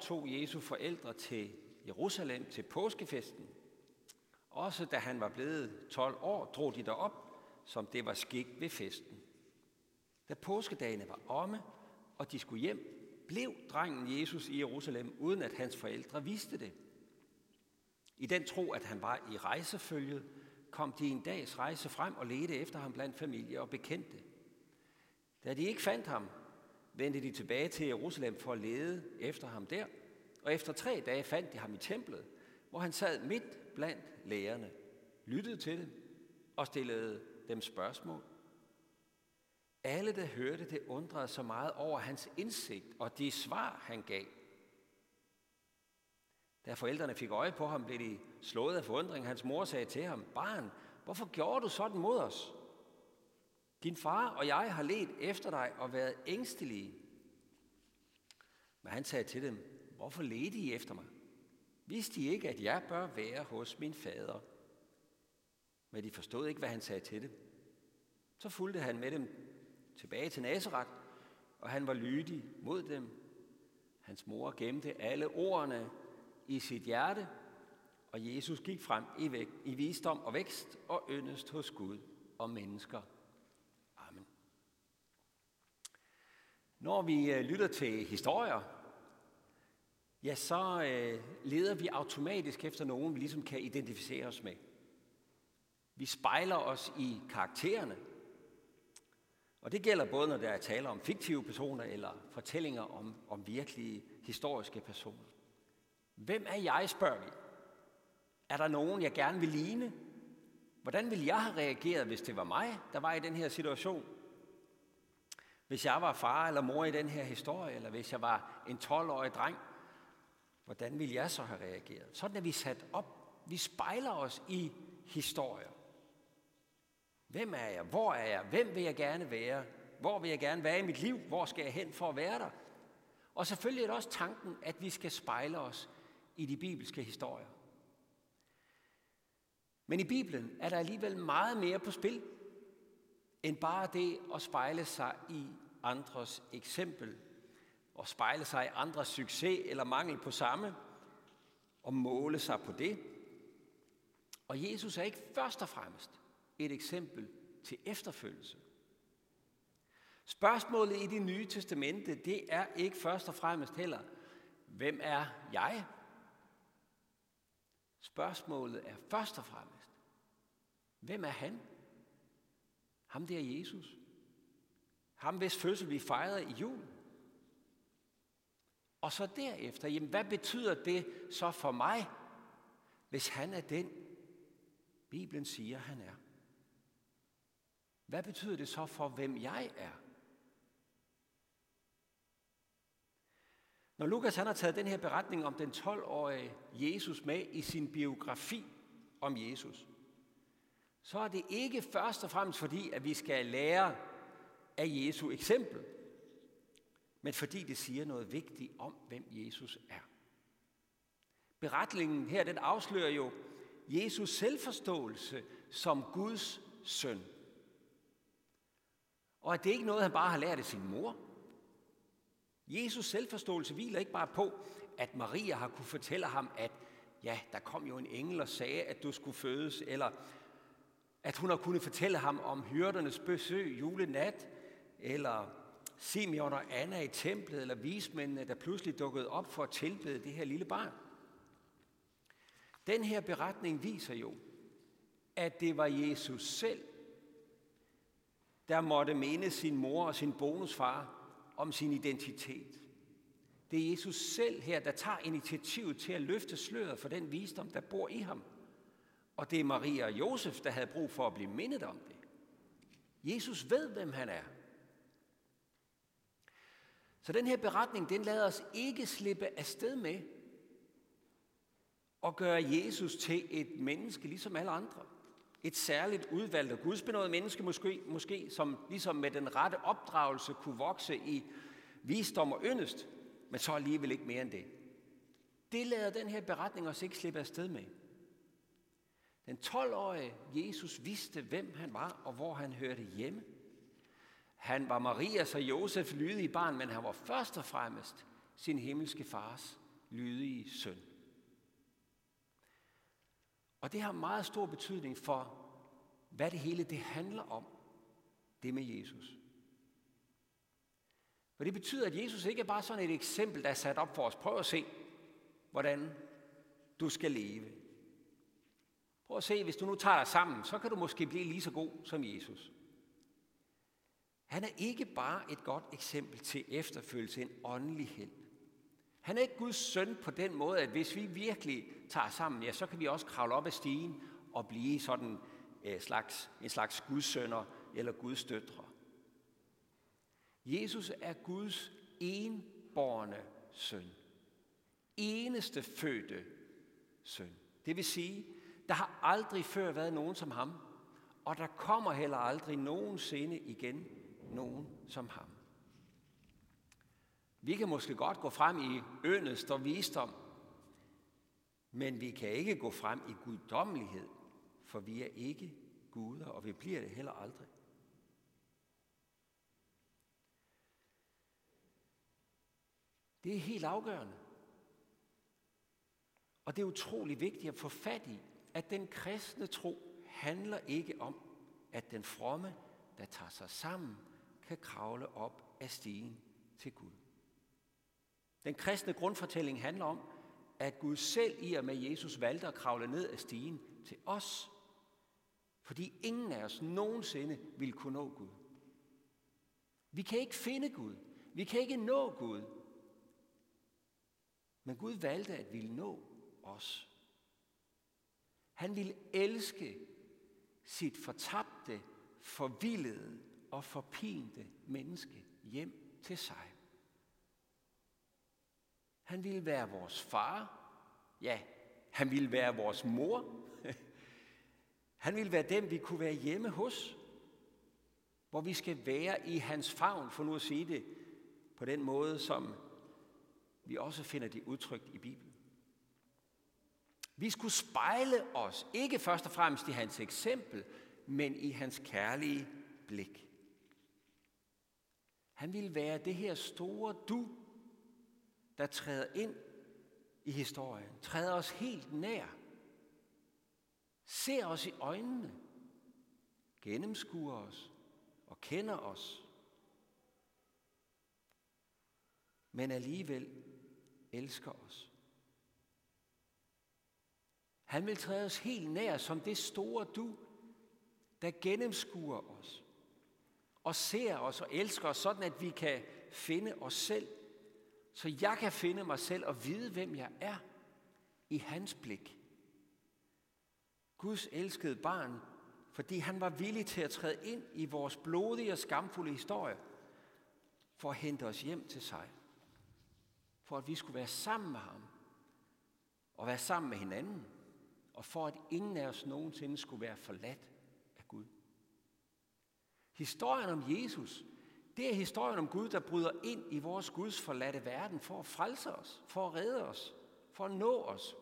tog Jesu forældre til Jerusalem til påskefesten. Også da han var blevet 12 år, drog de derop, som det var skik ved festen. Da påskedagene var omme, og de skulle hjem, blev drengen Jesus i Jerusalem, uden at hans forældre vidste det. I den tro, at han var i rejsefølget, kom de en dags rejse frem og ledte efter ham blandt familie og bekendte. Da de ikke fandt ham, vendte de tilbage til Jerusalem for at lede efter ham der, og efter tre dage fandt de ham i templet, hvor han sad midt blandt lærerne, lyttede til dem og stillede dem spørgsmål. Alle, der hørte det, undrede så meget over hans indsigt og de svar, han gav. Da forældrene fik øje på ham, blev de slået af forundring. Hans mor sagde til ham, Barn, hvorfor gjorde du sådan mod os? Din far og jeg har let efter dig og været ængstelige. Men han sagde til dem, hvorfor ledte I efter mig? Vidste I ikke, at jeg bør være hos min fader? Men de forstod ikke, hvad han sagde til dem. Så fulgte han med dem tilbage til Nazareth, og han var lydig mod dem. Hans mor gemte alle ordene i sit hjerte, og Jesus gik frem i, væk, i visdom og vækst og yndest hos Gud og mennesker. Amen. Når vi øh, lytter til historier, ja, så øh, leder vi automatisk efter nogen, vi ligesom kan identificere os med. Vi spejler os i karaktererne, og det gælder både, når der er tale om fiktive personer eller fortællinger om, om virkelige historiske personer. Hvem er jeg, spørger vi. Er der nogen, jeg gerne vil ligne? Hvordan ville jeg have reageret, hvis det var mig, der var i den her situation? Hvis jeg var far eller mor i den her historie, eller hvis jeg var en 12-årig dreng, hvordan ville jeg så have reageret? Sådan er vi sat op. Vi spejler os i historier. Hvem er jeg? Hvor er jeg? Hvem vil jeg gerne være? Hvor vil jeg gerne være i mit liv? Hvor skal jeg hen for at være der? Og selvfølgelig er det også tanken, at vi skal spejle os i de bibelske historier. Men i Bibelen er der alligevel meget mere på spil, end bare det at spejle sig i andres eksempel, og spejle sig i andres succes eller mangel på samme, og måle sig på det. Og Jesus er ikke først og fremmest et eksempel til efterfølgelse. Spørgsmålet i det nye testamente, det er ikke først og fremmest heller, hvem er jeg? Spørgsmålet er først og fremmest, hvem er han? Ham der Jesus. Ham hvis fødsel vi fejrede i jul. Og så derefter, jamen hvad betyder det så for mig, hvis han er den, Bibelen siger, han er? Hvad betyder det så for, hvem jeg er? Når Lukas han har taget den her beretning om den 12-årige Jesus med i sin biografi om Jesus, så er det ikke først og fremmest fordi, at vi skal lære af Jesu eksempel, men fordi det siger noget vigtigt om, hvem Jesus er. Beretningen her, den afslører jo Jesus selvforståelse som Guds søn. Og at det ikke er noget, han bare har lært af sin mor. Jesus selvforståelse hviler ikke bare på, at Maria har kunne fortælle ham, at ja, der kom jo en engel og sagde, at du skulle fødes, eller at hun har kunnet fortælle ham om hyrdernes besøg julenat, eller Simeon og Anna i templet, eller vismændene, der pludselig dukkede op for at tilbede det her lille barn. Den her beretning viser jo, at det var Jesus selv, der måtte minde sin mor og sin bonusfar om sin identitet. Det er Jesus selv her, der tager initiativet til at løfte sløret for den visdom, der bor i ham. Og det er Maria og Josef, der havde brug for at blive mindet om det. Jesus ved, hvem han er. Så den her beretning, den lader os ikke slippe afsted med at gøre Jesus til et menneske, ligesom alle andre. Et særligt udvalgt og gudsbenået menneske måske, måske, som ligesom med den rette opdragelse kunne vokse i visdom og yndest, men så alligevel ikke mere end det. Det lader den her beretning os ikke slippe afsted med. Den 12-årige Jesus vidste, hvem han var og hvor han hørte hjemme. Han var Marias og Josefs lydige barn, men han var først og fremmest sin himmelske fars lydige søn. Og det har meget stor betydning for, hvad det hele det handler om, det med Jesus. For det betyder, at Jesus ikke er bare sådan et eksempel, der er sat op for os. Prøv at se, hvordan du skal leve. Prøv at se, hvis du nu tager dig sammen, så kan du måske blive lige så god som Jesus. Han er ikke bare et godt eksempel til efterfølgelse, en åndelig held. Han er ikke Guds søn på den måde, at hvis vi virkelig tager sammen, ja, så kan vi også kravle op ad stigen og blive sådan en slags, en slags Guds sønner eller Guds døtre. Jesus er Guds enborne søn. Eneste fødte søn. Det vil sige, der har aldrig før været nogen som ham, og der kommer heller aldrig nogensinde igen nogen som ham. Vi kan måske godt gå frem i ønest og visdom, men vi kan ikke gå frem i guddommelighed, for vi er ikke guder, og vi bliver det heller aldrig. Det er helt afgørende. Og det er utrolig vigtigt at få fat i, at den kristne tro handler ikke om, at den fromme, der tager sig sammen, kan kravle op af stigen til Gud. Den kristne grundfortælling handler om, at Gud selv i og med Jesus valgte at kravle ned af stigen til os, fordi ingen af os nogensinde ville kunne nå Gud. Vi kan ikke finde Gud. Vi kan ikke nå Gud. Men Gud valgte at ville nå os. Han ville elske sit fortabte, forvildede og forpinte menneske hjem til sig. Han ville være vores far. Ja, han ville være vores mor. Han ville være dem, vi kunne være hjemme hos. Hvor vi skal være i hans favn, for nu at sige det på den måde, som vi også finder det udtrykt i Bibelen. Vi skulle spejle os, ikke først og fremmest i hans eksempel, men i hans kærlige blik. Han ville være det her store du, der træder ind i historien, træder os helt nær, ser os i øjnene, gennemskuer os og kender os, men alligevel elsker os. Han vil træde os helt nær som det store du, der gennemskuer os og ser os og elsker os, sådan at vi kan finde os selv. Så jeg kan finde mig selv og vide, hvem jeg er i hans blik. Guds elskede barn, fordi han var villig til at træde ind i vores blodige og skamfulde historie, for at hente os hjem til sig. For at vi skulle være sammen med ham, og være sammen med hinanden, og for at ingen af os nogensinde skulle være forladt af Gud. Historien om Jesus, det er historien om Gud, der bryder ind i vores Guds forladte verden for at frelse os, for at redde os, for at nå os.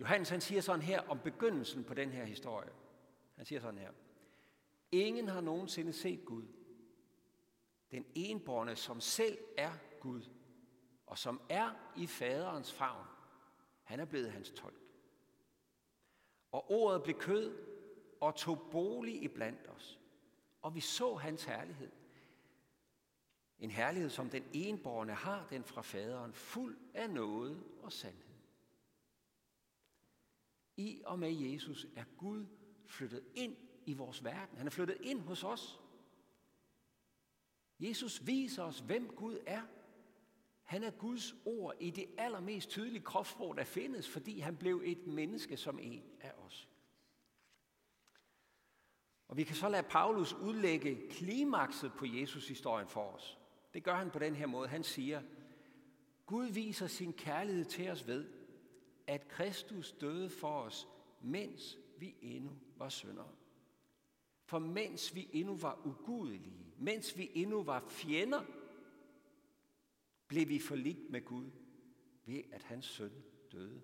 Johannes han siger sådan her om begyndelsen på den her historie. Han siger sådan her. Ingen har nogensinde set Gud. Den enborne, som selv er Gud, og som er i faderens favn, han er blevet hans tolk. Og ordet blev kød og tog bolig i blandt os. Og vi så hans herlighed. En herlighed, som den enborne har, den fra faderen, fuld af noget og sandhed. I og med Jesus er Gud flyttet ind i vores verden. Han er flyttet ind hos os. Jesus viser os, hvem Gud er. Han er Guds ord i det allermest tydelige kropssprog, der findes, fordi han blev et menneske som en af os. Og vi kan så lade Paulus udlægge klimakset på Jesus-historien for os. Det gør han på den her måde. Han siger, Gud viser sin kærlighed til os ved, at Kristus døde for os, mens vi endnu var syndere. For mens vi endnu var ugudelige, mens vi endnu var fjender, blev vi forligt med Gud ved, at hans søn døde.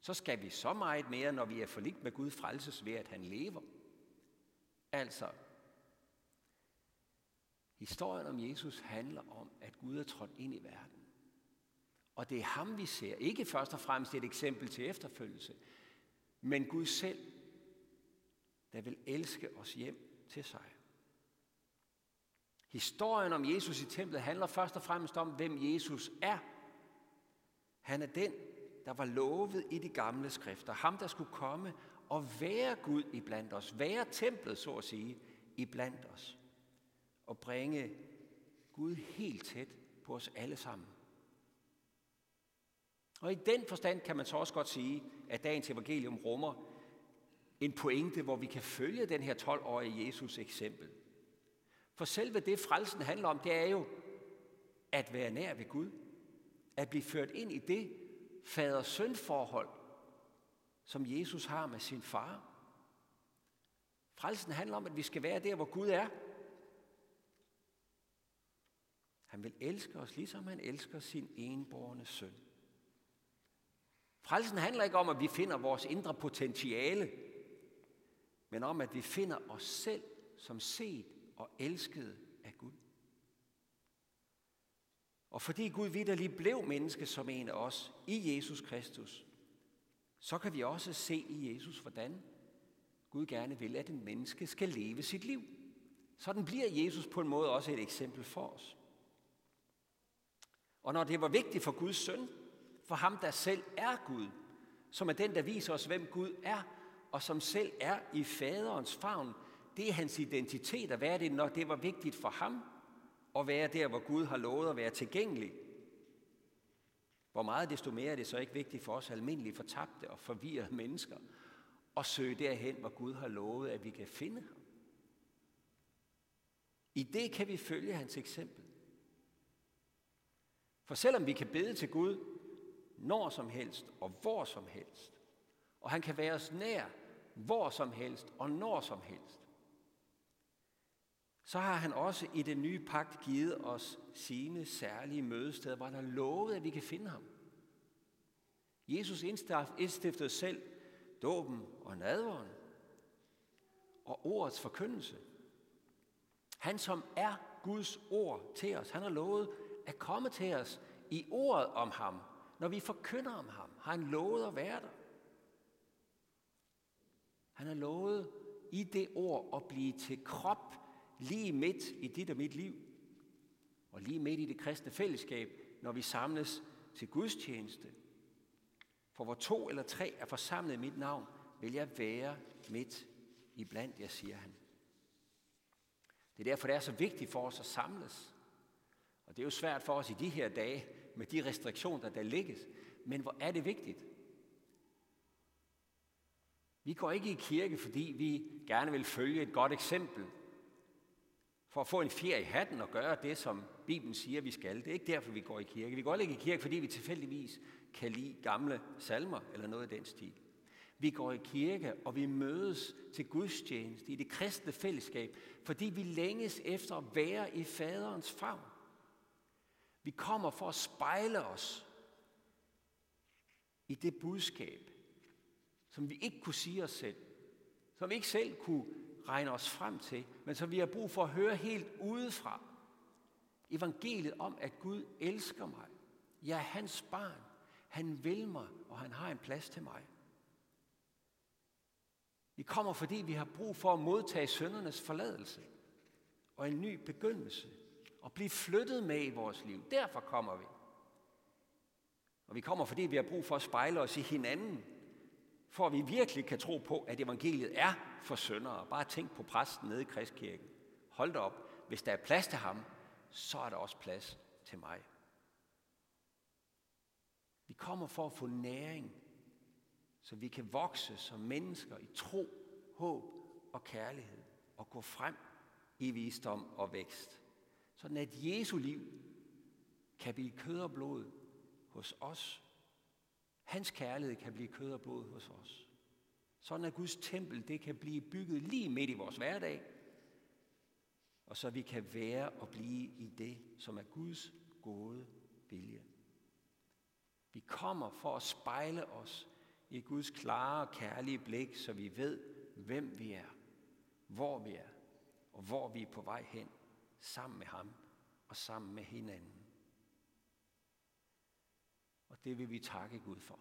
Så skal vi så meget mere, når vi er forligt med Gud, frelses ved, at han lever. Altså, historien om Jesus handler om, at Gud er trådt ind i verden. Og det er ham, vi ser. Ikke først og fremmest et eksempel til efterfølgelse, men Gud selv, der vil elske os hjem til sig. Historien om Jesus i templet handler først og fremmest om, hvem Jesus er. Han er den, der var lovet i de gamle skrifter. Ham, der skulle komme og være Gud i blandt os. Være templet, så at sige, i blandt os. Og bringe Gud helt tæt på os alle sammen. Og i den forstand kan man så også godt sige, at dagens evangelium rummer en pointe, hvor vi kan følge den her 12-årige Jesus eksempel. For selve det, frelsen handler om, det er jo at være nær ved Gud. At blive ført ind i det fader-søn-forhold, som Jesus har med sin far. Frelsen handler om, at vi skal være der, hvor Gud er. Han vil elske os, ligesom han elsker sin enborne søn. Frelsen handler ikke om, at vi finder vores indre potentiale, men om, at vi finder os selv som set og elskede af Gud. Og fordi Gud vidderlig blev menneske som en af os i Jesus Kristus, så kan vi også se i Jesus, hvordan Gud gerne vil, at en menneske skal leve sit liv. Sådan bliver Jesus på en måde også et eksempel for os. Og når det var vigtigt for Guds søn, for ham der selv er Gud, som er den, der viser os, hvem Gud er, og som selv er i faderens favn, det er hans identitet at være det, når det var vigtigt for ham at være der, hvor Gud har lovet at være tilgængelig. Hvor meget desto mere er det så ikke vigtigt for os almindelige fortabte og forvirrede mennesker at søge derhen, hvor Gud har lovet, at vi kan finde ham. I det kan vi følge hans eksempel. For selvom vi kan bede til Gud når som helst og hvor som helst, og han kan være os nær hvor som helst og når som helst, så har han også i den nye pagt givet os sine særlige mødesteder, hvor han har lovet, at vi kan finde ham. Jesus indstiftede selv dåben og nadveren og ordets forkyndelse. Han, som er Guds ord til os, han har lovet at komme til os i ordet om ham. Når vi forkynder om ham, har han lovet at være der. Han har lovet i det ord at blive til krop lige midt i dit og mit liv, og lige midt i det kristne fællesskab, når vi samles til gudstjeneste. For hvor to eller tre er forsamlet i mit navn, vil jeg være midt i blandt jer, siger han. Det er derfor, det er så vigtigt for os at samles. Og det er jo svært for os i de her dage, med de restriktioner, der ligges. Men hvor er det vigtigt? Vi går ikke i kirke, fordi vi gerne vil følge et godt eksempel for at få en fjer i hatten og gøre det, som Bibelen siger, vi skal. Det er ikke derfor, vi går i kirke. Vi går ikke i kirke, fordi vi tilfældigvis kan lide gamle salmer eller noget i den stil. Vi går i kirke, og vi mødes til gudstjeneste i det kristne fællesskab, fordi vi længes efter at være i faderens favn. Vi kommer for at spejle os i det budskab, som vi ikke kunne sige os selv, som vi ikke selv kunne regne os frem til, men som vi har brug for at høre helt udefra. Evangeliet om, at Gud elsker mig. Jeg er hans barn. Han vil mig, og han har en plads til mig. Vi kommer, fordi vi har brug for at modtage søndernes forladelse og en ny begyndelse og blive flyttet med i vores liv. Derfor kommer vi. Og vi kommer, fordi vi har brug for at spejle os i hinanden, for at vi virkelig kan tro på, at evangeliet er for søndere. Bare tænk på præsten nede i Kristkirken. Hold da op. Hvis der er plads til ham, så er der også plads til mig. Vi kommer for at få næring, så vi kan vokse som mennesker i tro, håb og kærlighed og gå frem i visdom og vækst. Sådan at Jesu liv kan blive kød og blod hos os. Hans kærlighed kan blive kød og blod hos os. Sådan at Guds tempel det kan blive bygget lige midt i vores hverdag. Og så vi kan være og blive i det, som er Guds gode vilje. Vi kommer for at spejle os i Guds klare og kærlige blik, så vi ved, hvem vi er, hvor vi er, og hvor vi er på vej hen, sammen med ham og sammen med hinanden. Og det vil vi takke Gud for.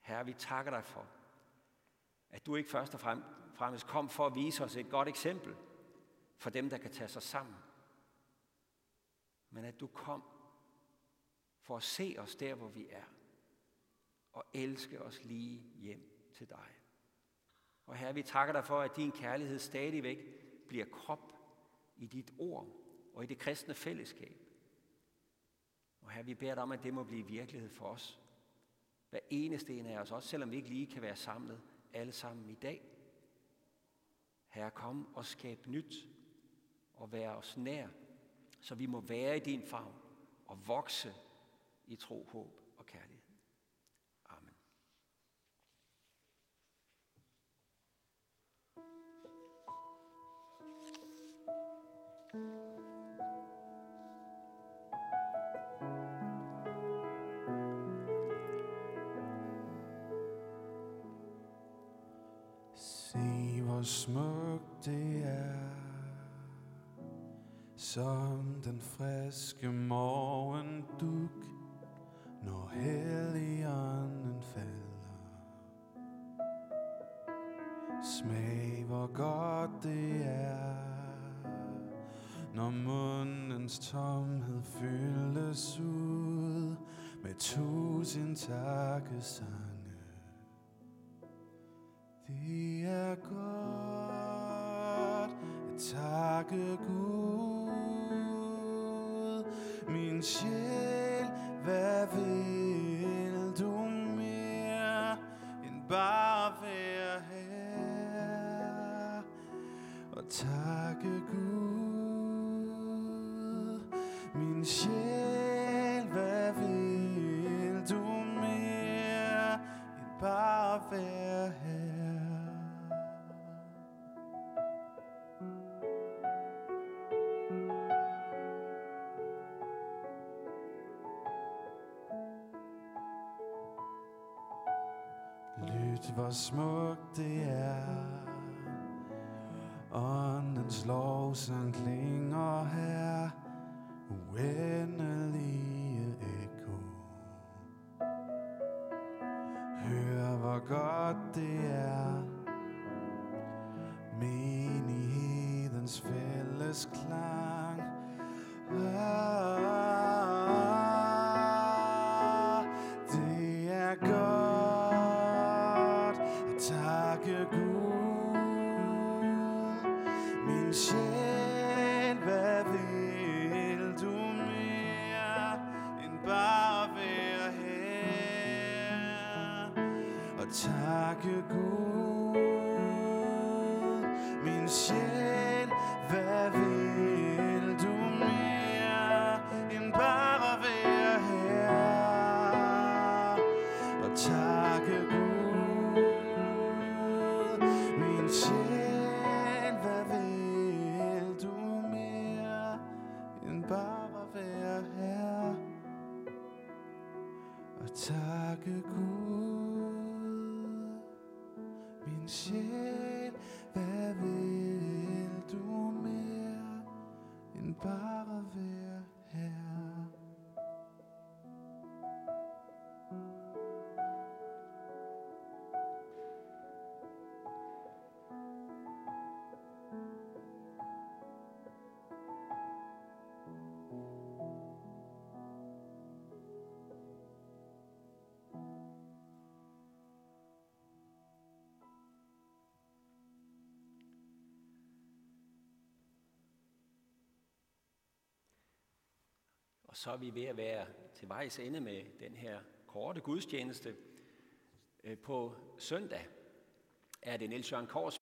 Herre, vi takker dig for, at du ikke først og fremmest kom for at vise os et godt eksempel for dem, der kan tage sig sammen, men at du kom for at se os der, hvor vi er, og elske os lige hjem til dig. Og Herre, vi takker dig for, at din kærlighed stadigvæk bliver krop i dit ord og i det kristne fællesskab. Og her vi beder dig om, at det må blive virkelighed for os. Hver eneste en af os, også selvom vi ikke lige kan være samlet alle sammen i dag. Herre, kom og skab nyt og vær os nær, så vi må være i din favn og vokse i tro, håb og kærlighed. Amen. Smukt det er Som den friske morgenduk Når helligånden falder. Smag hvor godt det er Når mundens tomhed fyldes ud Med tusind takkesange. Det er godt takke Gud, min sjæl, hvad vil du mere end bare være her? Og takke Gud, min sjæl, hvor smukt det er. Åndens lovsang klinger her. Uendelige ekko. Hør, hvor godt det er. Menighedens fælles klang. Ah, Og så er vi ved at være til vejs ende med den her korte gudstjeneste. Øh, på søndag er det Niels Jørgen Kors